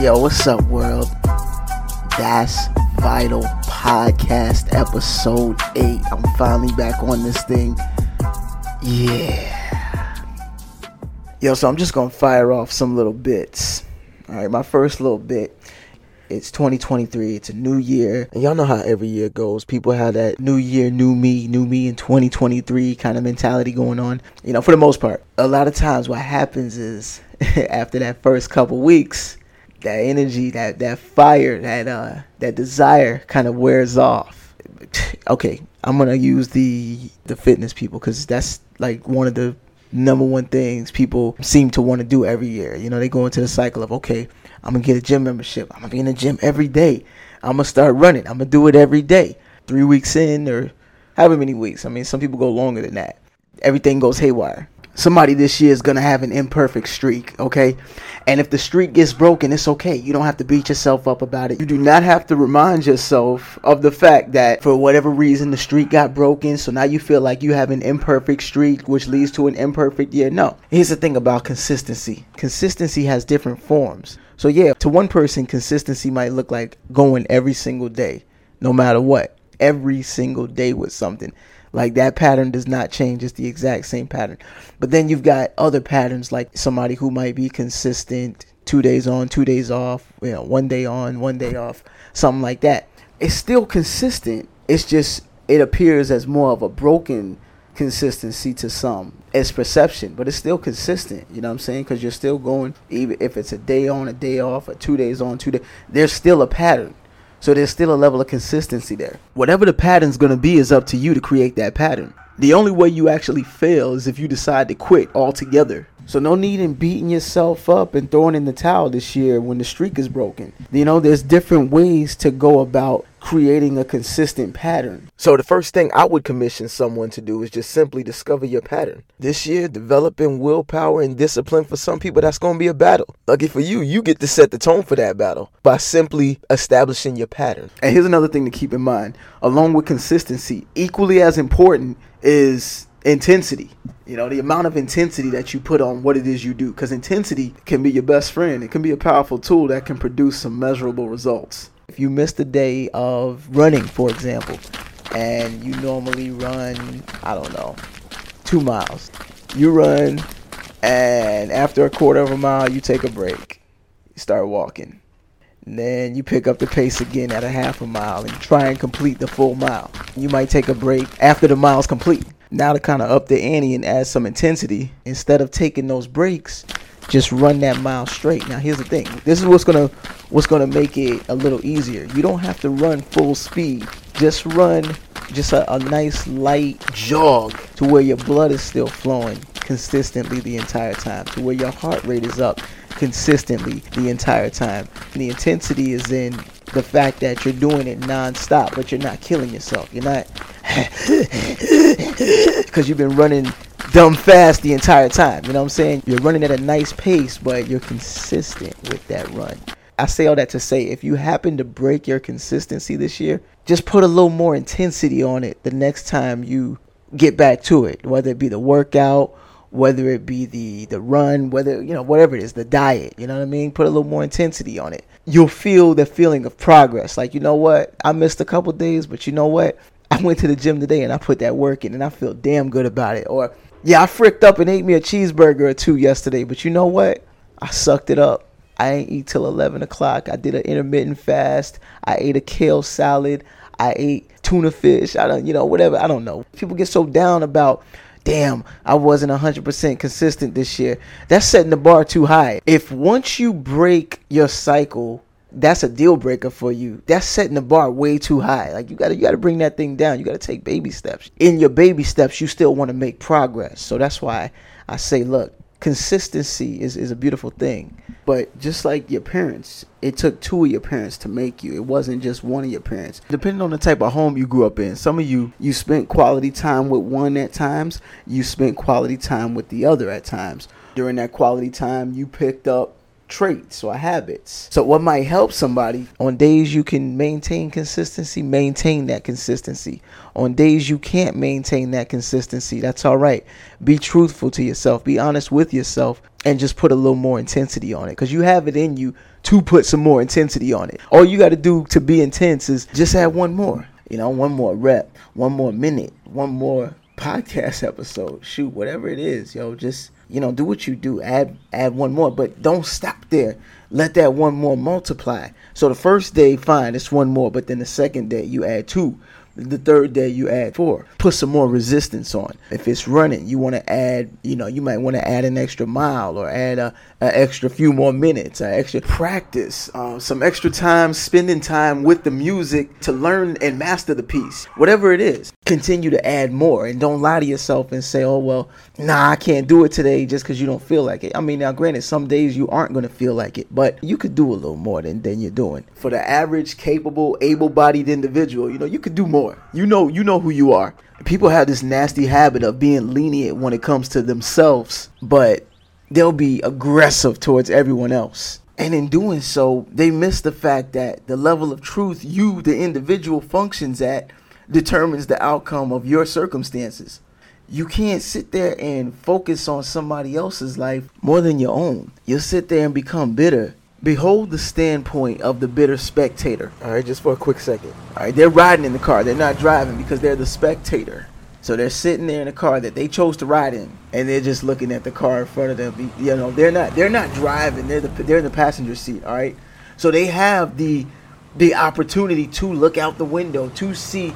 Yo, what's up, world? That's Vital Podcast, episode 8. I'm finally back on this thing. Yeah. Yo, so I'm just gonna fire off some little bits. Alright, my first little bit. It's 2023, it's a new year. And y'all know how every year goes. People have that new year, new me, new me in 2023 kind of mentality going on. You know, for the most part. A lot of times what happens is after that first couple weeks, that energy, that that fire, that uh that desire kind of wears off. okay, I'm gonna use the the fitness people because that's like one of the number one things people seem to want to do every year. You know, they go into the cycle of okay, I'm gonna get a gym membership. I'm gonna be in the gym every day. I'm gonna start running. I'm gonna do it every day. Three weeks in or however many weeks. I mean, some people go longer than that. Everything goes haywire somebody this year is going to have an imperfect streak, okay? And if the streak gets broken, it's okay. You don't have to beat yourself up about it. You do not have to remind yourself of the fact that for whatever reason the streak got broken, so now you feel like you have an imperfect streak, which leads to an imperfect year. No. Here's the thing about consistency consistency has different forms. So, yeah, to one person, consistency might look like going every single day, no matter what, every single day with something. Like that pattern does not change. It's the exact same pattern. But then you've got other patterns like somebody who might be consistent two days on, two days off, you know, one day on, one day off, something like that. It's still consistent. It's just it appears as more of a broken consistency to some. It's perception, but it's still consistent. You know what I'm saying? Because you're still going, even if it's a day on, a day off, or two days on, two days. There's still a pattern. So there's still a level of consistency there. Whatever the pattern's going to be is up to you to create that pattern. The only way you actually fail is if you decide to quit altogether. So no need in beating yourself up and throwing in the towel this year when the streak is broken. You know, there's different ways to go about creating a consistent pattern. So the first thing I would commission someone to do is just simply discover your pattern. This year, developing willpower and discipline for some people, that's going to be a battle. Lucky for you, you get to set the tone for that battle by simply establishing your pattern. And here's another thing to keep in mind. Along with consistency, equally as important is intensity. You know, the amount of intensity that you put on what it is you do. Because intensity can be your best friend. It can be a powerful tool that can produce some measurable results. If you missed a day of running, for example, and you normally run, I don't know, two miles, you run, and after a quarter of a mile, you take a break. You start walking. And then you pick up the pace again at a half a mile and try and complete the full mile. You might take a break after the mile's complete. Now to kind of up the ante and add some intensity, instead of taking those breaks, just run that mile straight. Now here's the thing. This is what's gonna what's gonna make it a little easier. You don't have to run full speed. Just run just a, a nice light jog to where your blood is still flowing consistently the entire time, to where your heart rate is up consistently the entire time. And the intensity is in the fact that you're doing it non-stop, but you're not killing yourself. You're not because you've been running dumb fast the entire time. You know what I'm saying? You're running at a nice pace, but you're consistent with that run. I say all that to say if you happen to break your consistency this year, just put a little more intensity on it the next time you get back to it, whether it be the workout, whether it be the the run, whether you know whatever it is, the diet, you know what I mean? Put a little more intensity on it. You'll feel the feeling of progress. Like, you know what? I missed a couple days, but you know what? I went to the gym today and I put that work in and I feel damn good about it. Or yeah, I fricked up and ate me a cheeseburger or two yesterday, but you know what? I sucked it up. I ain't eat till 11 o'clock. I did an intermittent fast. I ate a kale salad. I ate tuna fish. I don't, you know, whatever. I don't know. People get so down about, damn, I wasn't 100% consistent this year. That's setting the bar too high. If once you break your cycle that's a deal breaker for you. That's setting the bar way too high. Like you gotta you gotta bring that thing down. You gotta take baby steps. In your baby steps, you still want to make progress. So that's why I say, look, consistency is, is a beautiful thing. But just like your parents, it took two of your parents to make you. It wasn't just one of your parents. Depending on the type of home you grew up in, some of you you spent quality time with one at times, you spent quality time with the other at times. During that quality time, you picked up traits or habits. So what might help somebody on days you can maintain consistency, maintain that consistency. On days you can't maintain that consistency, that's all right. Be truthful to yourself, be honest with yourself and just put a little more intensity on it because you have it in you to put some more intensity on it. All you got to do to be intense is just add one more. You know, one more rep, one more minute, one more podcast episode. Shoot, whatever it is, yo, just you know, do what you do. Add add one more, but don't stop there. Let that one more multiply. So the first day, fine, it's one more, but then the second day you add two. The third day you add four. Put some more resistance on. If it's running, you want to add, you know, you might want to add an extra mile or add a, an extra few more minutes, an extra practice, uh, some extra time spending time with the music to learn and master the piece. Whatever it is, continue to add more and don't lie to yourself and say, oh, well, nah, I can't do it today just because you don't feel like it. I mean, now, granted, some days you aren't going to feel like it, but you could do a little more than, than you're doing. For the average, capable, able bodied individual, you know, you could do more more. You know, you know who you are. People have this nasty habit of being lenient when it comes to themselves, but they'll be aggressive towards everyone else. And in doing so, they miss the fact that the level of truth you, the individual, functions at determines the outcome of your circumstances. You can't sit there and focus on somebody else's life more than your own. You'll sit there and become bitter Behold the standpoint of the bitter spectator. All right, just for a quick second. All right, they're riding in the car. They're not driving because they're the spectator. So they're sitting there in a car that they chose to ride in, and they're just looking at the car in front of them. You know, they're not they're not driving. They're the they're in the passenger seat. All right, so they have the the opportunity to look out the window to see,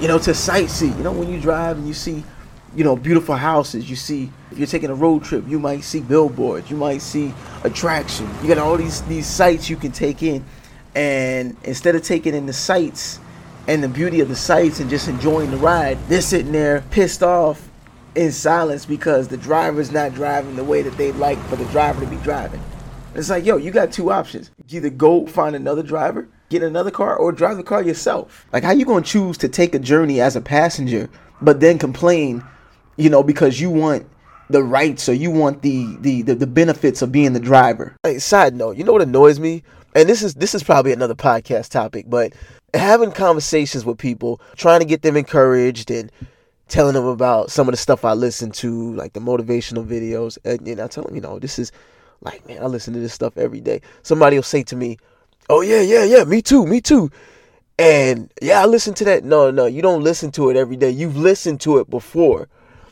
you know, to sightsee. You know, when you drive and you see you know, beautiful houses. You see, if you're taking a road trip, you might see billboards. You might see attraction. You got all these these sights you can take in, and instead of taking in the sights and the beauty of the sights and just enjoying the ride, they're sitting there pissed off in silence because the driver's not driving the way that they'd like for the driver to be driving. It's like, yo, you got two options. Either go find another driver, get another car, or drive the car yourself. Like, how you gonna choose to take a journey as a passenger, but then complain you know, because you want the rights or you want the the the, the benefits of being the driver. Hey, side note, you know what annoys me? And this is this is probably another podcast topic, but having conversations with people, trying to get them encouraged and telling them about some of the stuff I listen to, like the motivational videos, and, and I tell them, you know, this is like, man, I listen to this stuff every day. Somebody will say to me, "Oh yeah, yeah, yeah, me too, me too." And yeah, I listen to that. No, no, you don't listen to it every day. You've listened to it before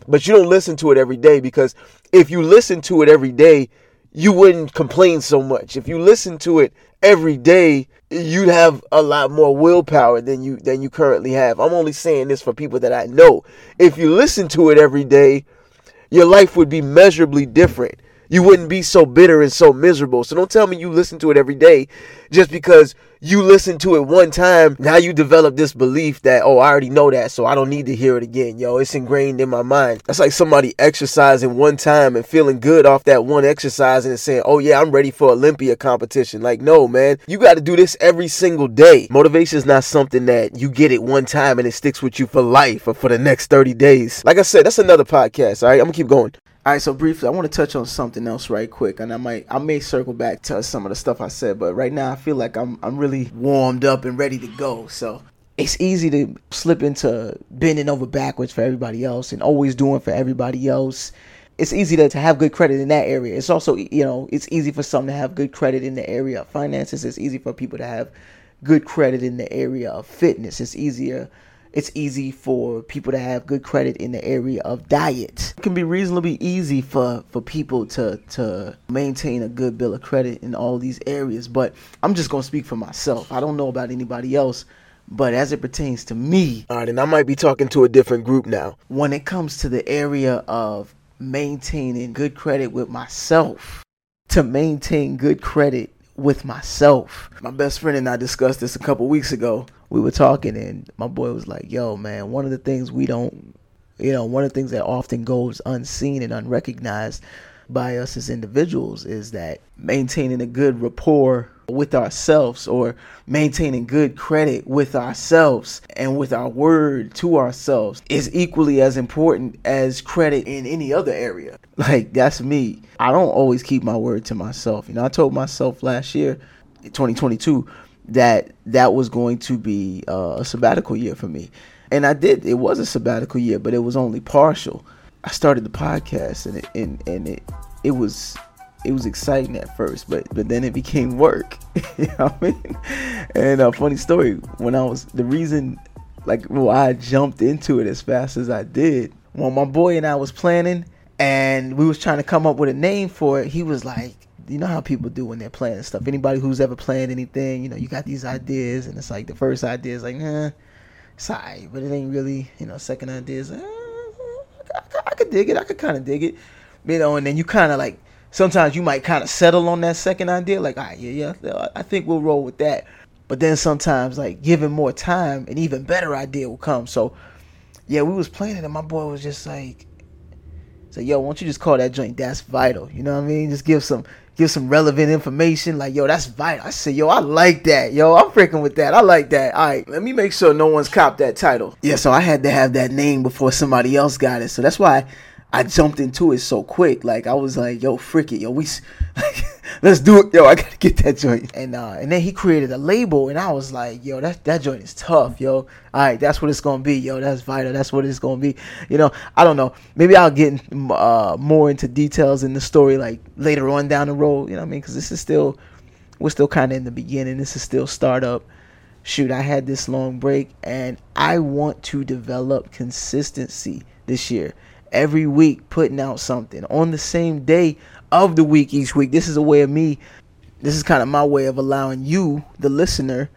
but you don't listen to it every day because if you listen to it every day, you wouldn't complain so much. If you listen to it every day, you'd have a lot more willpower than you than you currently have. I'm only saying this for people that I know. If you listen to it every day, your life would be measurably different you wouldn't be so bitter and so miserable. So don't tell me you listen to it every day just because you listen to it one time. Now you develop this belief that, oh, I already know that, so I don't need to hear it again. Yo, it's ingrained in my mind. That's like somebody exercising one time and feeling good off that one exercise and saying, oh, yeah, I'm ready for Olympia competition. Like, no, man, you got to do this every single day. Motivation is not something that you get it one time and it sticks with you for life or for the next 30 days. Like I said, that's another podcast. All right, I'm going to keep going. All right, so briefly, I want to touch on something else right quick, and I might, I may circle back to some of the stuff I said, but right now I feel like I'm, I'm really warmed up and ready to go. So it's easy to slip into bending over backwards for everybody else and always doing for everybody else. It's easy to, to have good credit in that area. It's also, you know, it's easy for some to have good credit in the area of finances. It's easy for people to have good credit in the area of fitness. It's easier it's easy for people to have good credit in the area of diet. It can be reasonably easy for, for people to, to maintain a good bill of credit in all these areas. But I'm just going to speak for myself. I don't know about anybody else. But as it pertains to me, all right, and I might be talking to a different group now. When it comes to the area of maintaining good credit with myself, to maintain good credit with myself. My best friend and I discussed this a couple weeks ago. We were talking, and my boy was like, Yo, man, one of the things we don't, you know, one of the things that often goes unseen and unrecognized by us as individuals is that maintaining a good rapport with ourselves or maintaining good credit with ourselves and with our word to ourselves is equally as important as credit in any other area. Like that's me. I don't always keep my word to myself. You know, I told myself last year, 2022, that that was going to be uh, a sabbatical year for me. And I did. It was a sabbatical year, but it was only partial. I started the podcast and it and, and it it was it was exciting at first, but but then it became work. you know what I mean? And a funny story, when I was the reason like why I jumped into it as fast as I did, when my boy and I was planning and we was trying to come up with a name for it, he was like, you know how people do when they're planning stuff. Anybody who's ever planned anything, you know, you got these ideas, and it's like the first idea is like, nah, alright, but it ain't really, you know, second idea is, uh, I, I, I could dig it, I could kind of dig it, you know, and then you kind of like, sometimes you might kind of settle on that second idea, like, all right, yeah, yeah, I think we'll roll with that. But then sometimes, like, given more time, an even better idea will come. So, yeah, we was planning, and my boy was just like, so yo, why don't you just call that joint that's vital? You know what I mean? Just give some give some relevant information. Like, yo, that's vital. I said, yo, I like that. Yo, I'm freaking with that. I like that. All right, let me make sure no one's copped that title. Yeah, so I had to have that name before somebody else got it. So that's why I jumped into it so quick. Like I was like, yo, frick it, yo, we let's do it. Yo, I gotta get that joint. And uh and then he created a label and I was like, yo, that that joint is tough, yo. Alright, that's what it's gonna be, yo. That's vital. That's what it's gonna be. You know, I don't know. Maybe I'll get uh more into details in the story like later on down the road, you know what I mean? Because this is still we're still kinda in the beginning. This is still startup. Shoot, I had this long break and I want to develop consistency this year every week putting out something on the same day of the week each week. This is a way of me, this is kind of my way of allowing you, the listener,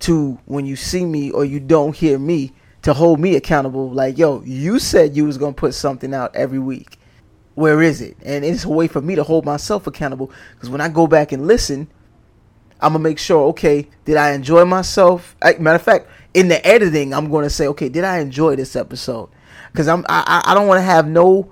to when you see me or you don't hear me, to hold me accountable. Like, yo, you said you was gonna put something out every week. Where is it? And it's a way for me to hold myself accountable. Because when I go back and listen, I'm gonna make sure, okay, did I enjoy myself? matter of fact, in the editing, I'm gonna say, okay, did I enjoy this episode? Because I'm I, I don't want to have no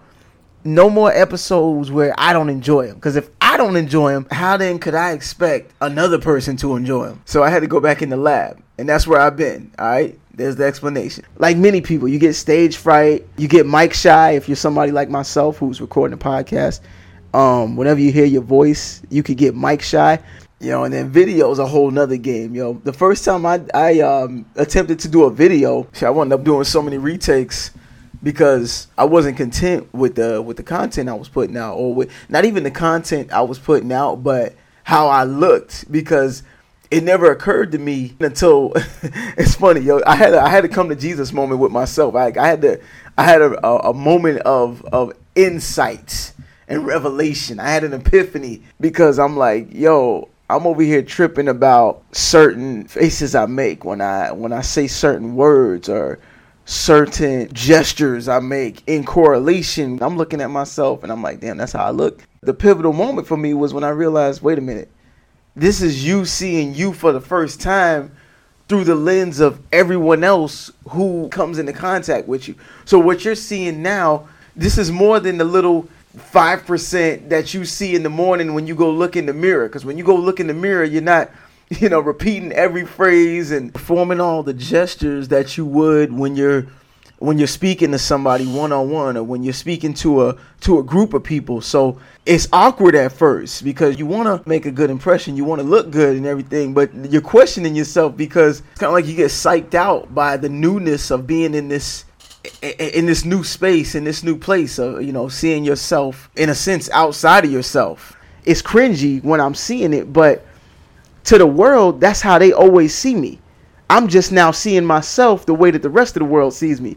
no more episodes where I don't enjoy them. Because if I don't enjoy them, how then could I expect another person to enjoy them? So I had to go back in the lab, and that's where I've been. All right, there's the explanation. Like many people, you get stage fright, you get mic shy. If you're somebody like myself who's recording a podcast, um, whenever you hear your voice, you could get mic shy. You know, and then video is a whole nother game. Yo, the first time I I um, attempted to do a video, I wound up doing so many retakes because I wasn't content with the with the content I was putting out, or with not even the content I was putting out, but how I looked because it never occurred to me until it's funny, yo. I had a, I had to come to Jesus moment with myself. I, I had to I had a, a, a moment of of insight and revelation. I had an epiphany because I'm like, yo, I'm over here tripping about certain faces I make when I when I say certain words or certain gestures I make in correlation. I'm looking at myself and I'm like, damn, that's how I look. The pivotal moment for me was when I realized, wait a minute, this is you seeing you for the first time through the lens of everyone else who comes into contact with you. So what you're seeing now, this is more than the little 5% that you see in the morning when you go look in the mirror. Because when you go look in the mirror, you're not you know, repeating every phrase and performing all the gestures that you would when you're when you're speaking to somebody one on one or when you're speaking to a to a group of people. So it's awkward at first because you want to make a good impression, you want to look good and everything, but you're questioning yourself because it's kind of like you get psyched out by the newness of being in this in this new space, in this new place of you know seeing yourself in a sense outside of yourself. It's cringy when I'm seeing it, but to the world, that's how they always see me. I'm just now seeing myself the way that the rest of the world sees me.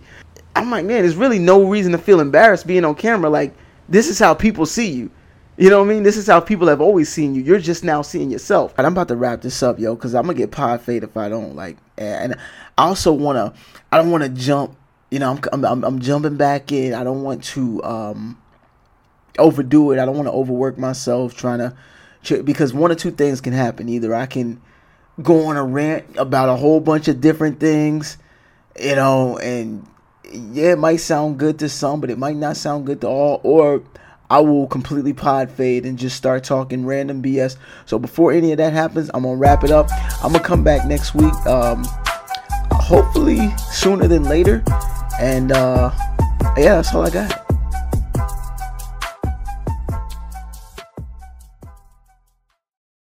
I'm like, man, there's really no reason to feel embarrassed being on camera. Like, this is how people see you. You know what I mean? This is how people have always seen you. You're just now seeing yourself. And I'm about to wrap this up, yo, because I'm gonna get pod fade if I don't. Like, and I also wanna, I don't wanna jump. You know, I'm, I'm, I'm jumping back in. I don't want to um overdo it. I don't want to overwork myself trying to because one or two things can happen. Either I can go on a rant about a whole bunch of different things, you know, and yeah, it might sound good to some, but it might not sound good to all, or I will completely pod fade and just start talking random BS. So before any of that happens, I'm gonna wrap it up. I'm gonna come back next week, um, hopefully sooner than later, and uh, yeah, that's all I got.